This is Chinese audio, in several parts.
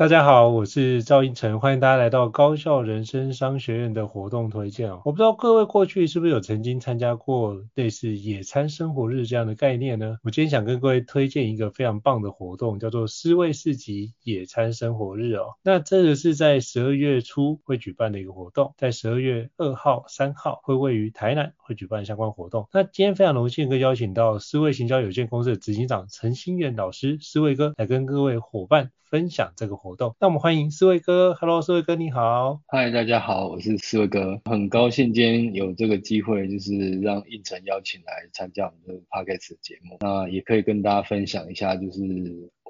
大家好，我是赵胤丞，欢迎大家来到高校人生商学院的活动推荐哦。我不知道各位过去是不是有曾经参加过类似野餐生活日这样的概念呢？我今天想跟各位推荐一个非常棒的活动，叫做思维市集野餐生活日哦。那这个是在十二月初会举办的一个活动，在十二月二号、三号会位于台南会举办相关活动。那今天非常荣幸可以邀请到思维行销有限公司的执行长陈兴元老师，思维哥来跟各位伙伴分享这个活动，那我们欢迎四位哥，Hello，四位哥你好。嗨，大家好，我是四位哥，很高兴今天有这个机会，就是让应承邀请来参加我们的 Podcast 节目，那也可以跟大家分享一下，就是。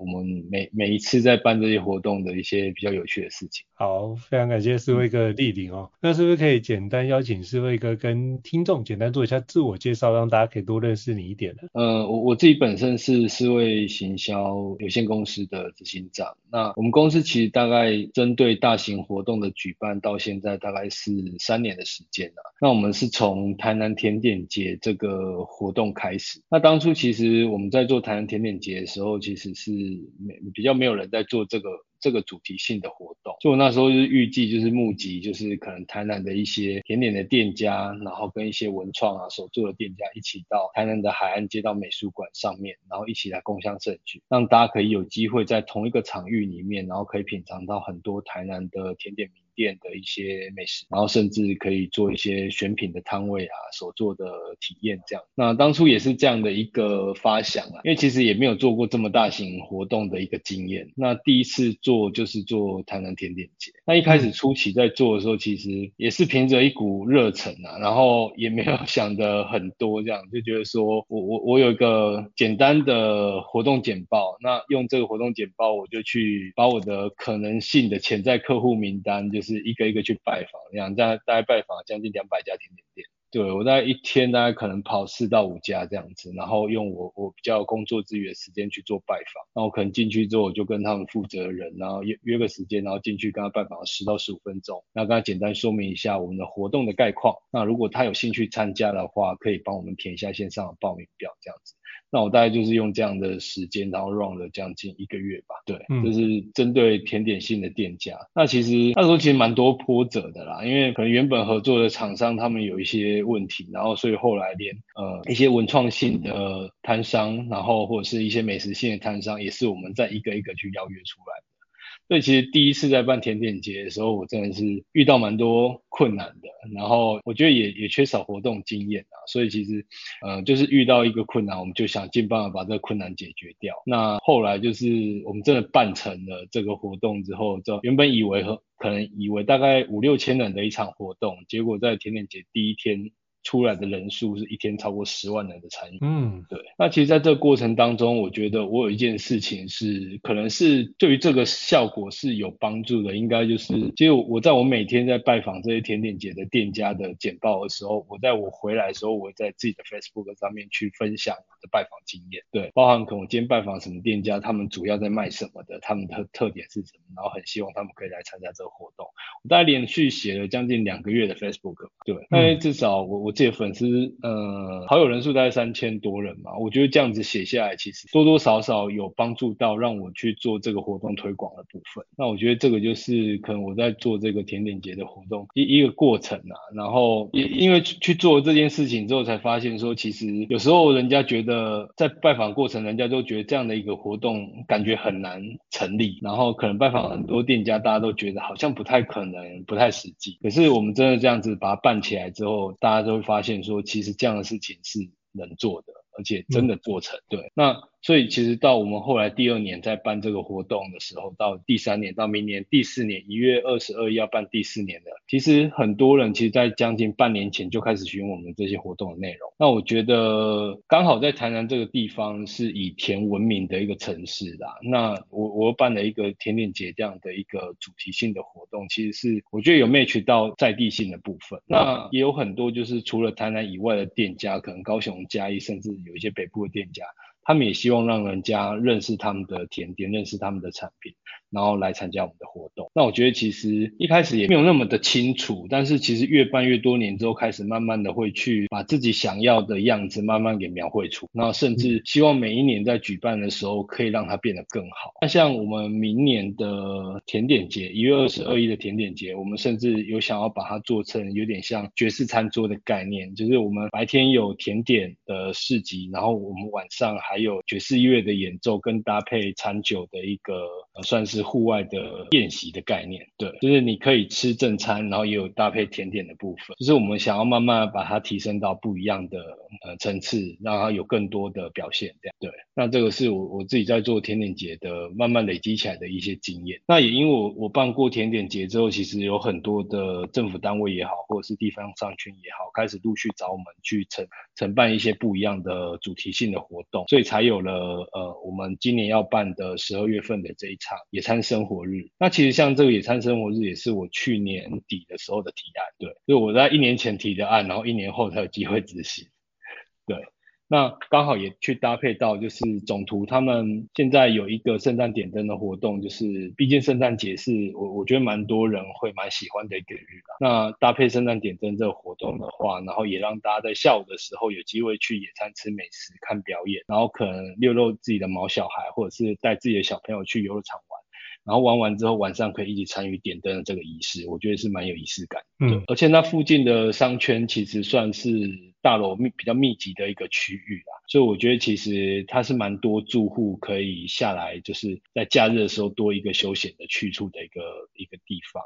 我们每每一次在办这些活动的一些比较有趣的事情。好，非常感谢四位哥的莅临哦。那是不是可以简单邀请四位哥跟听众简单做一下自我介绍，让大家可以多认识你一点呢？呃，我我自己本身是四位行销有限公司的执行长。那我们公司其实大概针对大型活动的举办到现在大概是三年的时间了。那我们是从台南甜点节这个活动开始。那当初其实我们在做台南甜点节的时候，其实是没比较没有人在做这个。这个主题性的活动，就我那时候就是预计就是募集，就是可能台南的一些甜点的店家，然后跟一些文创啊手作的店家一起到台南的海岸街道美术馆上面，然后一起来共享盛举，让大家可以有机会在同一个场域里面，然后可以品尝到很多台南的甜点名店的一些美食，然后甚至可以做一些选品的摊位啊，手做的体验这样。那当初也是这样的一个发想啊，因为其实也没有做过这么大型活动的一个经验。那第一次做就是做台南甜点节。那一开始初期在做的时候，其实也是凭着一股热忱啊，然后也没有 想的很多，这样就觉得说我我我有一个简单的活动简报，那用这个活动简报，我就去把我的可能性的潜在客户名单就是。是一个一个去拜访，这样大概大概拜访将近两百家甜点店。对，我大概一天大概可能跑四到五家这样子，然后用我我比较工作之余的时间去做拜访。那我可能进去之后，我就跟他们负责人，然后约约个时间，然后进去跟他拜访十到十五分钟，那跟他简单说明一下我们的活动的概况。那如果他有兴趣参加的话，可以帮我们填一下线上的报名表这样子。那我大概就是用这样的时间，然后 run 了将近一个月吧。对，嗯、就是针对甜点性的店家。那其实那时候其实蛮多波折的啦，因为可能原本合作的厂商他们有一些问题，然后所以后来连呃一些文创性的摊商，然后或者是一些美食性的摊商，也是我们在一个一个去邀约出来的。所以其实第一次在办甜点节的时候，我真的是遇到蛮多困难的，然后我觉得也也缺少活动经验啊，所以其实，呃，就是遇到一个困难，我们就想尽办法把这个困难解决掉。那后来就是我们真的办成了这个活动之后，就原本以为和可能以为大概五六千人的一场活动，结果在甜点节第一天。出来的人数是一天超过十万人的参与，嗯，对。那其实在这个过程当中，我觉得我有一件事情是，可能是对于这个效果是有帮助的，应该就是，其实我在我每天在拜访这些甜点节的店家的简报的时候，我在我回来的时候，我在自己的 Facebook 上面去分享我的拜访经验，对，包含可能我今天拜访什么店家，他们主要在卖什么的，他们的特特点是什么，然后很希望他们可以来参加这个活动。我大概连续写了将近两个月的 Facebook，对，因为至少我我。我自己的粉丝，呃，好友人数大概三千多人嘛，我觉得这样子写下来，其实多多少少有帮助到让我去做这个活动推广的部分。那我觉得这个就是可能我在做这个甜点节的活动一一个过程啊。然后也因为去做这件事情之后，才发现说，其实有时候人家觉得在拜访过程，人家都觉得这样的一个活动感觉很难成立，然后可能拜访很多店家，大家都觉得好像不太可能，不太实际。可是我们真的这样子把它办起来之后，大家都会发现说，其实这样的事情是能做的，而且真的做成。对，那。所以其实到我们后来第二年在办这个活动的时候，到第三年到明年第四年一月二十二要办第四年的，其实很多人其实在将近半年前就开始询问我们这些活动的内容。那我觉得刚好在台南这个地方是以甜闻名的一个城市啦，那我我办了一个甜点节这样的一个主题性的活动，其实是我觉得有 match 到在地性的部分。那也有很多就是除了台南以外的店家，可能高雄、嘉义，甚至有一些北部的店家。他们也希望让人家认识他们的甜点，认识他们的产品，然后来参加我们的活动。那我觉得其实一开始也没有那么的清楚，但是其实越办越多年之后，开始慢慢的会去把自己想要的样子慢慢给描绘出，那甚至希望每一年在举办的时候可以让它变得更好。那像我们明年的甜点节，一月二十二日的甜点节，我们甚至有想要把它做成有点像爵士餐桌的概念，就是我们白天有甜点的市集，然后我们晚上还还有爵士乐的演奏跟搭配餐酒的一个、算是户外的宴席的概念，对，就是你可以吃正餐，然后也有搭配甜点的部分，就是我们想要慢慢把它提升到不一样的呃层次，让它有更多的表现，这样对。那这个是我我自己在做甜点节的慢慢累积起来的一些经验。那也因为我我办过甜点节之后，其实有很多的政府单位也好，或者是地方商圈也好，开始陆续找我们去承承办一些不一样的主题性的活动，所以。才有了呃，我们今年要办的十二月份的这一野餐生活日。那其实像这个野餐生活日，也是我去年底的时候的提案，对，就我在一年前提的案，然后一年后才有机会执行，那刚好也去搭配到，就是总图他们现在有一个圣诞点灯的活动，就是毕竟圣诞节是我我觉得蛮多人会蛮喜欢的一个日吧。那搭配圣诞点灯这个活动的话，然后也让大家在下午的时候有机会去野餐吃美食、看表演，然后可能遛遛自己的毛小孩，或者是带自己的小朋友去游乐场玩。然后玩完之后，晚上可以一起参与点灯的这个仪式，我觉得是蛮有仪式感。嗯，而且那附近的商圈其实算是大楼密比较密集的一个区域啦，所以我觉得其实它是蛮多住户可以下来，就是在假日的时候多一个休闲的去处的一个一个地方。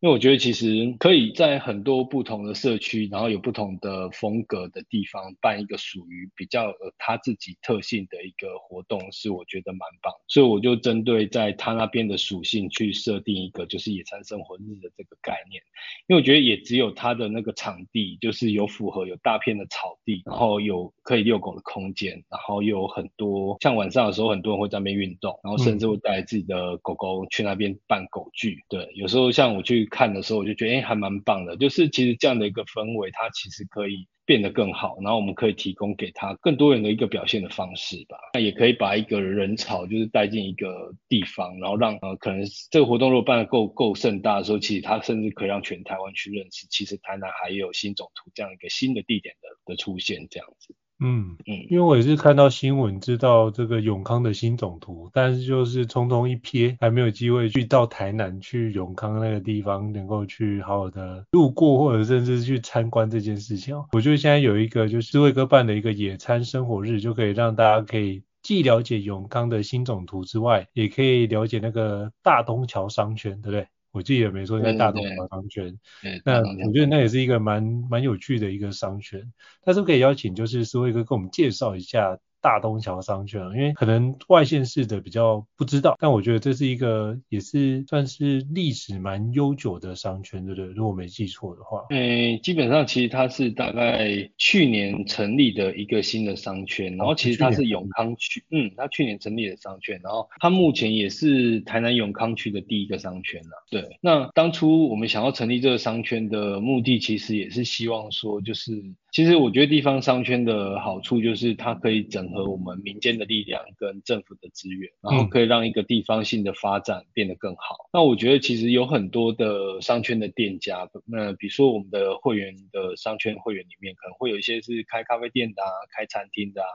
因为我觉得其实可以在很多不同的社区，然后有不同的风格的地方办一个属于比较呃他自己特性的一个活动，是我觉得蛮棒。所以我就针对在他那边的属性去设定一个就是野餐生活日的这个概念。因为我觉得也只有他的那个场地，就是有符合有大片的草地，然后有可以遛狗的空间，然后又有很多像晚上的时候很多人会在那边运动，然后甚至会带自己的狗狗去那边办狗聚。对，有时候像我去。看的时候我就觉得，哎、还蛮棒的。就是其实这样的一个氛围，它其实可以变得更好。然后我们可以提供给他更多元的一个表现的方式吧。那也可以把一个人潮就是带进一个地方，然后让呃可能这个活动如果办得够够盛大的时候，其实它甚至可以让全台湾去认识，其实台南还有新总图这样一个新的地点的的出现这样子。嗯嗯，因为我也是看到新闻知道这个永康的新总图，但是就是匆匆一瞥，还没有机会去到台南去永康那个地方，能够去好好的路过或者甚至去参观这件事情。我觉得现在有一个就是智慧哥办的一个野餐生活日，就可以让大家可以既了解永康的新总图之外，也可以了解那个大东桥商圈，对不对？我记得也没说在大东华商圈，那我觉得那也是一个蛮蛮有趣的一个商圈，但是可以邀请就是思慧哥跟我们介绍一下。大东桥商圈，因为可能外县市的比较不知道，但我觉得这是一个也是算是历史蛮悠久的商圈，对不对？如果没记错的话。诶，基本上其实它是大概去年成立的一个新的商圈，然后其实它是永康区，嗯，它去年成立的商圈，然后它目前也是台南永康区的第一个商圈了。对，那当初我们想要成立这个商圈的目的，其实也是希望说，就是其实我觉得地方商圈的好处就是它可以整。整合我们民间的力量跟政府的资源，然后可以让一个地方性的发展变得更好。嗯、那我觉得其实有很多的商圈的店家，那比如说我们的会员的商圈会员里面，可能会有一些是开咖啡店的啊，开餐厅的啊，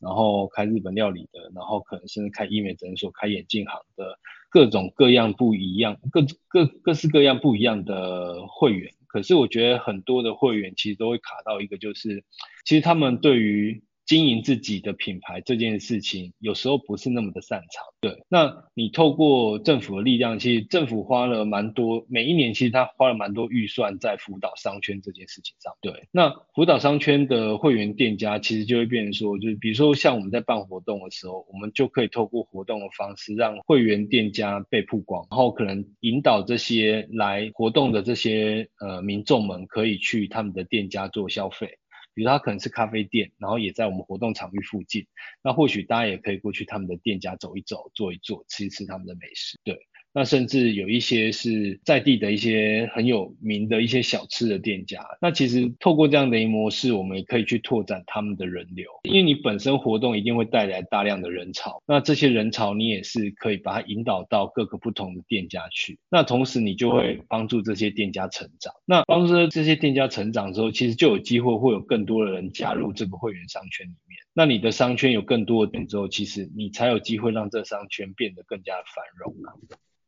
然后开日本料理的，然后可能甚至开医美诊所、开眼镜行的，各种各样不一样，各各各式各样不一样的会员。可是我觉得很多的会员其实都会卡到一个，就是其实他们对于经营自己的品牌这件事情，有时候不是那么的擅长。对，那你透过政府的力量，其实政府花了蛮多，每一年其实他花了蛮多预算在辅导商圈这件事情上。对，那辅导商圈的会员店家，其实就会变成说，就是比如说像我们在办活动的时候，我们就可以透过活动的方式，让会员店家被曝光，然后可能引导这些来活动的这些呃民众们，可以去他们的店家做消费。比如他可能是咖啡店，然后也在我们活动场域附近，那或许大家也可以过去他们的店家走一走、坐一坐、吃一吃他们的美食，对。那甚至有一些是在地的一些很有名的一些小吃的店家，那其实透过这样的一模式，我们也可以去拓展他们的人流，因为你本身活动一定会带来大量的人潮，那这些人潮你也是可以把它引导到各个不同的店家去，那同时你就会帮助这些店家成长，那帮助这些店家成长之后，其实就有机会会有更多的人加入这个会员商圈里面，那你的商圈有更多的点之后，其实你才有机会让这商圈变得更加的繁荣啊。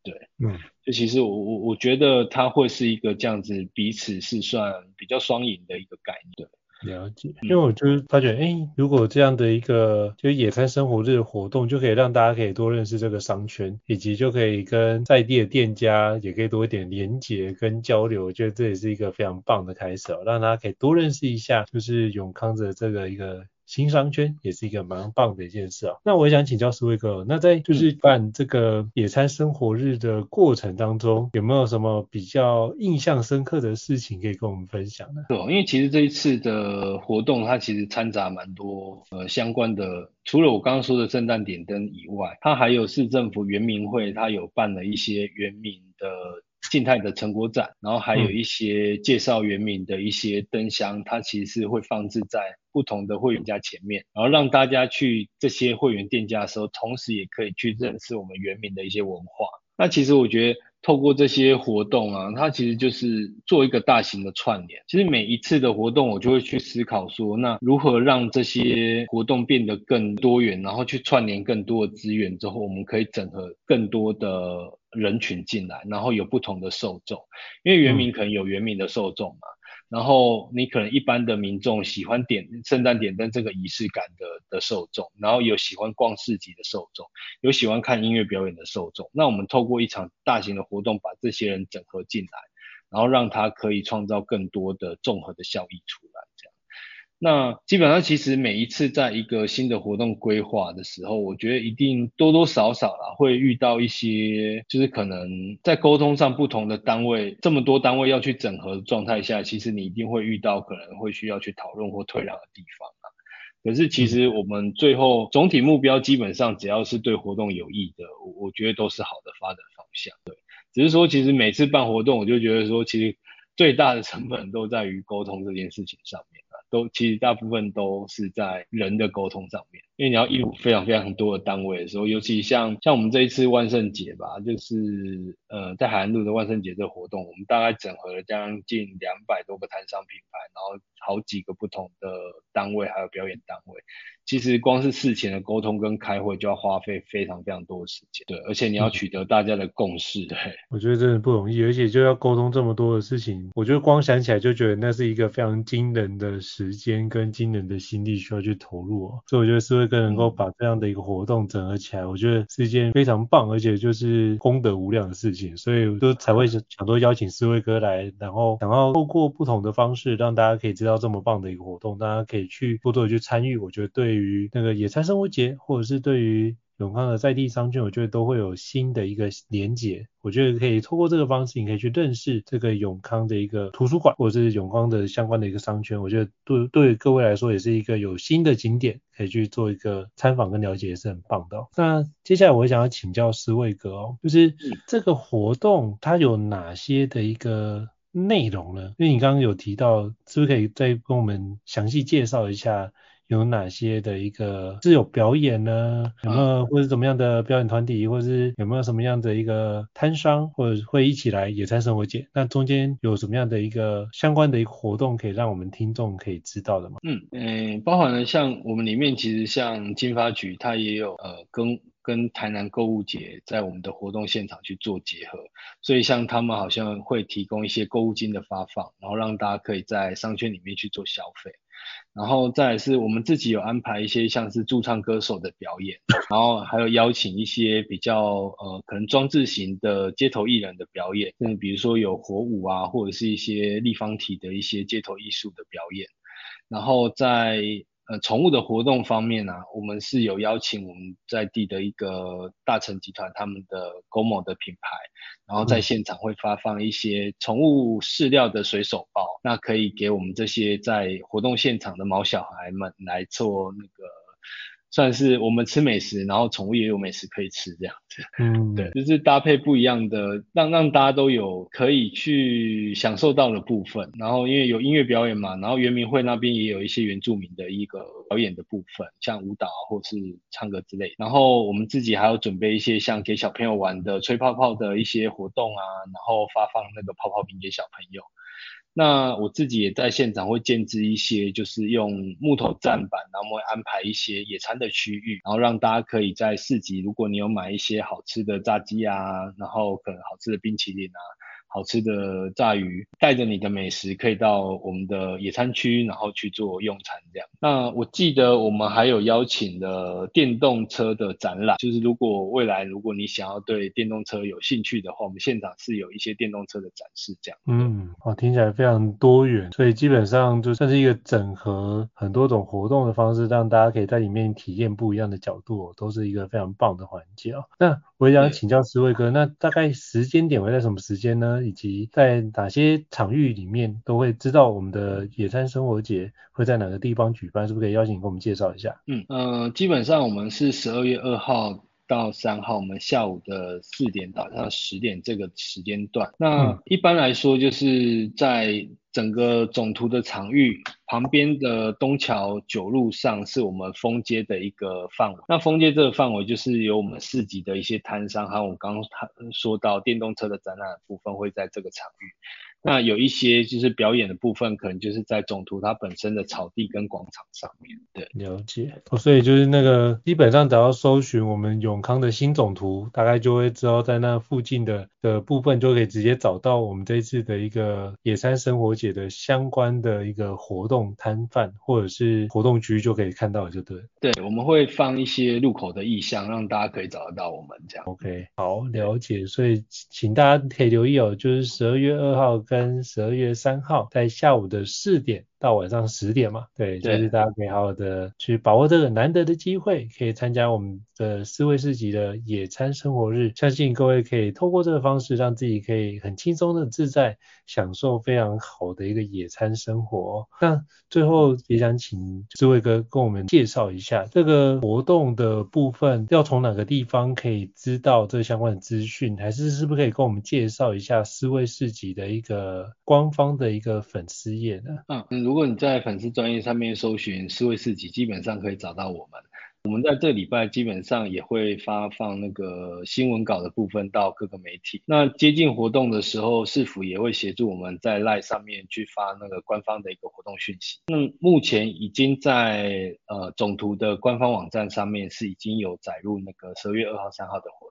对，嗯，就其实我我我觉得它会是一个这样子，彼此是算比较双赢的一个概念。了解，因为我就是发觉，哎、欸，如果这样的一个就野餐生活日的活动，就可以让大家可以多认识这个商圈，以及就可以跟在地的店家也可以多一点连接跟交流。我觉得这也是一个非常棒的开始哦，让大家可以多认识一下，就是永康的这个一个。新商圈也是一个蛮棒的一件事啊。那我也想请教思威哥，那在就是办这个野餐生活日的过程当中，有没有什么比较印象深刻的事情可以跟我们分享呢？对，因为其实这一次的活动，它其实掺杂蛮多呃相关的，除了我刚刚说的圣诞点灯以外，它还有市政府原民会，它有办了一些原民的。静态的成果展，然后还有一些介绍原民的一些灯箱，它其实是会放置在不同的会员家前面，然后让大家去这些会员店家的时候，同时也可以去认识我们原民的一些文化。那其实我觉得透过这些活动啊，它其实就是做一个大型的串联。其实每一次的活动，我就会去思考说，那如何让这些活动变得更多元，然后去串联更多的资源之后，我们可以整合更多的。人群进来，然后有不同的受众，因为原名可能有原名的受众嘛，嗯、然后你可能一般的民众喜欢点圣诞点灯这个仪式感的的受众，然后有喜欢逛市集的受众，有喜欢看音乐表演的受众，那我们透过一场大型的活动，把这些人整合进来，然后让他可以创造更多的综合的效益出来。那基本上，其实每一次在一个新的活动规划的时候，我觉得一定多多少少啦会遇到一些，就是可能在沟通上不同的单位，这么多单位要去整合的状态下，其实你一定会遇到可能会需要去讨论或退让的地方啊。可是其实我们最后总体目标基本上只要是对活动有益的，我我觉得都是好的发展方向。对，只是说其实每次办活动，我就觉得说，其实最大的成本都在于沟通这件事情上面。都其实大部分都是在人的沟通上面，因为你要应付非常非常多的单位的时候，尤其像像我们这一次万圣节吧，就是呃在海岸路的万圣节这个活动，我们大概整合了将近两百多个摊商品牌，然后好几个不同的单位还有表演单位。其实光是事前的沟通跟开会就要花费非常非常多的时间，对，而且你要取得大家的共识，对。我觉得真的不容易，而且就要沟通这么多的事情，我觉得光想起来就觉得那是一个非常惊人的时间跟惊人的心力需要去投入哦。所以我觉得思威哥能够把这样的一个活动整合起来，我觉得是一件非常棒，而且就是功德无量的事情，所以就才会想多邀请思威哥来，然后想要透过不同的方式让大家可以知道这么棒的一个活动，大家可以去多多的去参与，我觉得对。对于那个野餐生活节，或者是对于永康的在地商圈，我觉得都会有新的一个连结。我觉得可以透过这个方式，你可以去认识这个永康的一个图书馆，或者是永康的相关的一个商圈。我觉得对对各位来说，也是一个有新的景点可以去做一个参访跟了解，也是很棒的哦。那接下来我想要请教思威哥哦，就是这个活动它有哪些的一个内容呢？因为你刚刚有提到，是不是可以再跟我们详细介绍一下？有哪些的一个是有表演呢？有没有或者怎么样的表演团体，或者是有没有什么样的一个摊商，或者会一起来野餐生活节？那中间有什么样的一个相关的一个活动，可以让我们听众可以知道的吗？嗯嗯，包含了像我们里面其实像金发局，它也有呃跟跟台南购物节在我们的活动现场去做结合，所以像他们好像会提供一些购物金的发放，然后让大家可以在商圈里面去做消费。然后再来是我们自己有安排一些像是驻唱歌手的表演，然后还有邀请一些比较呃可能装置型的街头艺人的表演，嗯，比如说有火舞啊，或者是一些立方体的一些街头艺术的表演，然后在。呃，宠物的活动方面呢、啊，我们是有邀请我们在地的一个大成集团他们的 GOMO 的品牌，然后在现场会发放一些宠物饲料的随手包，那可以给我们这些在活动现场的毛小孩们来做那个。算是我们吃美食，然后宠物也有美食可以吃这样子。嗯，对，就是搭配不一样的，让让大家都有可以去享受到的部分。然后因为有音乐表演嘛，然后原民会那边也有一些原住民的一个表演的部分，像舞蹈或是唱歌之类。然后我们自己还要准备一些像给小朋友玩的吹泡泡的一些活动啊，然后发放那个泡泡瓶给小朋友。那我自己也在现场会建置一些，就是用木头站板，然后会安排一些野餐的区域，然后让大家可以在市集，如果你有买一些好吃的炸鸡啊，然后可能好吃的冰淇淋啊。好吃的炸鱼，带着你的美食可以到我们的野餐区，然后去做用餐这样。那我记得我们还有邀请的电动车的展览，就是如果未来如果你想要对电动车有兴趣的话，我们现场是有一些电动车的展示这样。嗯，哦，听起来非常多元，所以基本上就算是一个整合很多种活动的方式，让大家可以在里面体验不一样的角度，都是一个非常棒的环节哦。那我也想请教思维哥，那大概时间点会在什么时间呢？以及在哪些场域里面都会知道我们的野餐生活节会在哪个地方举办？是不是可以邀请给我们介绍一下？嗯呃，基本上我们是十二月二号到三号，我们下午的四点到到十点这个时间段。那一般来说就是在整个总图的场域旁边的东桥九路上是我们封街的一个范围。那封街这个范围就是有我们市集的一些摊商，还有我们刚刚说到电动车的展览部分会在这个场域。那有一些就是表演的部分，可能就是在总图它本身的草地跟广场上面。对，了解。哦，所以就是那个基本上只要搜寻我们永康的新总图，大概就会知道在那附近的的部分就可以直接找到我们这一次的一个野餐生活节的相关的一个活动摊贩或者是活动区就可以看到，就对。对，我们会放一些入口的意向，让大家可以找得到我们这样。OK，好，了解。所以请大家可以留意哦，就是十二月二号跟跟十二月三号在下午的四点到晚上十点嘛，对，就是大家可以好好的去把握这个难得的机会，可以参加我们的思维市集的野餐生活日。相信各位可以透过这个方式，让自己可以很轻松的自在，享受非常好的一个野餐生活。那最后也想请思卫哥跟我们介绍一下这个活动的部分，要从哪个地方可以知道这相关的资讯，还是是不是可以跟我们介绍一下思维市集的一个官方的一个粉丝页呢？嗯嗯。如果你在粉丝专业上面搜寻四位四级，基本上可以找到我们。我们在这礼拜基本上也会发放那个新闻稿的部分到各个媒体。那接近活动的时候，市府也会协助我们在 LINE 上面去发那个官方的一个活动讯息。那目前已经在呃总图的官方网站上面是已经有载入那个十二月二号、三号的活。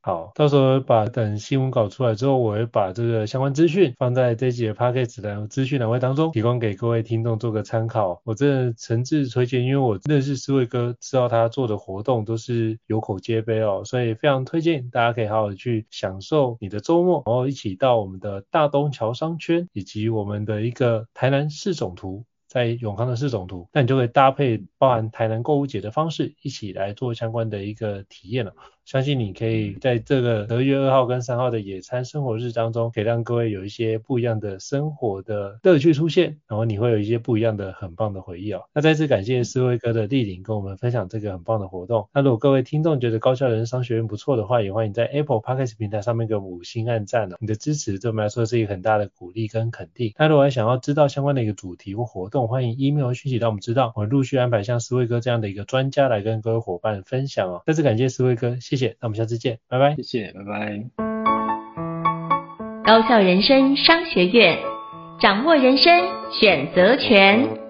好，到时候把等新闻稿出来之后，我会把这个相关资讯放在这集的 Podcast 的资讯栏位当中，提供给各位听众做个参考。我真的诚挚推荐，因为我认识诗卫哥，知道他做的活动都是有口皆碑哦，所以非常推荐大家可以好好去享受你的周末，然后一起到我们的大东桥商圈以及我们的一个台南市总图。在永康的市总图，那你就可以搭配包含台南购物节的方式，一起来做相关的一个体验了。相信你可以在这个十月二号跟三号的野餐生活日当中，可以让各位有一些不一样的生活的乐趣出现，然后你会有一些不一样的很棒的回忆哦。那再次感谢思威哥的莅临跟我们分享这个很棒的活动。那如果各位听众觉得高校人商学院不错的话，也欢迎在 Apple Podcast 平台上面给我们五星按赞哦。你的支持对我们来说是一个很大的鼓励跟肯定。那如果想要知道相关的一个主题或活动，欢迎 email 讯息让我们知道，我们陆续安排像思威哥这样的一个专家来跟各位伙伴分享哦。再次感谢思威哥，谢。那我们下次见，拜拜。谢谢，拜拜。高校人生商学院，掌握人生选择权。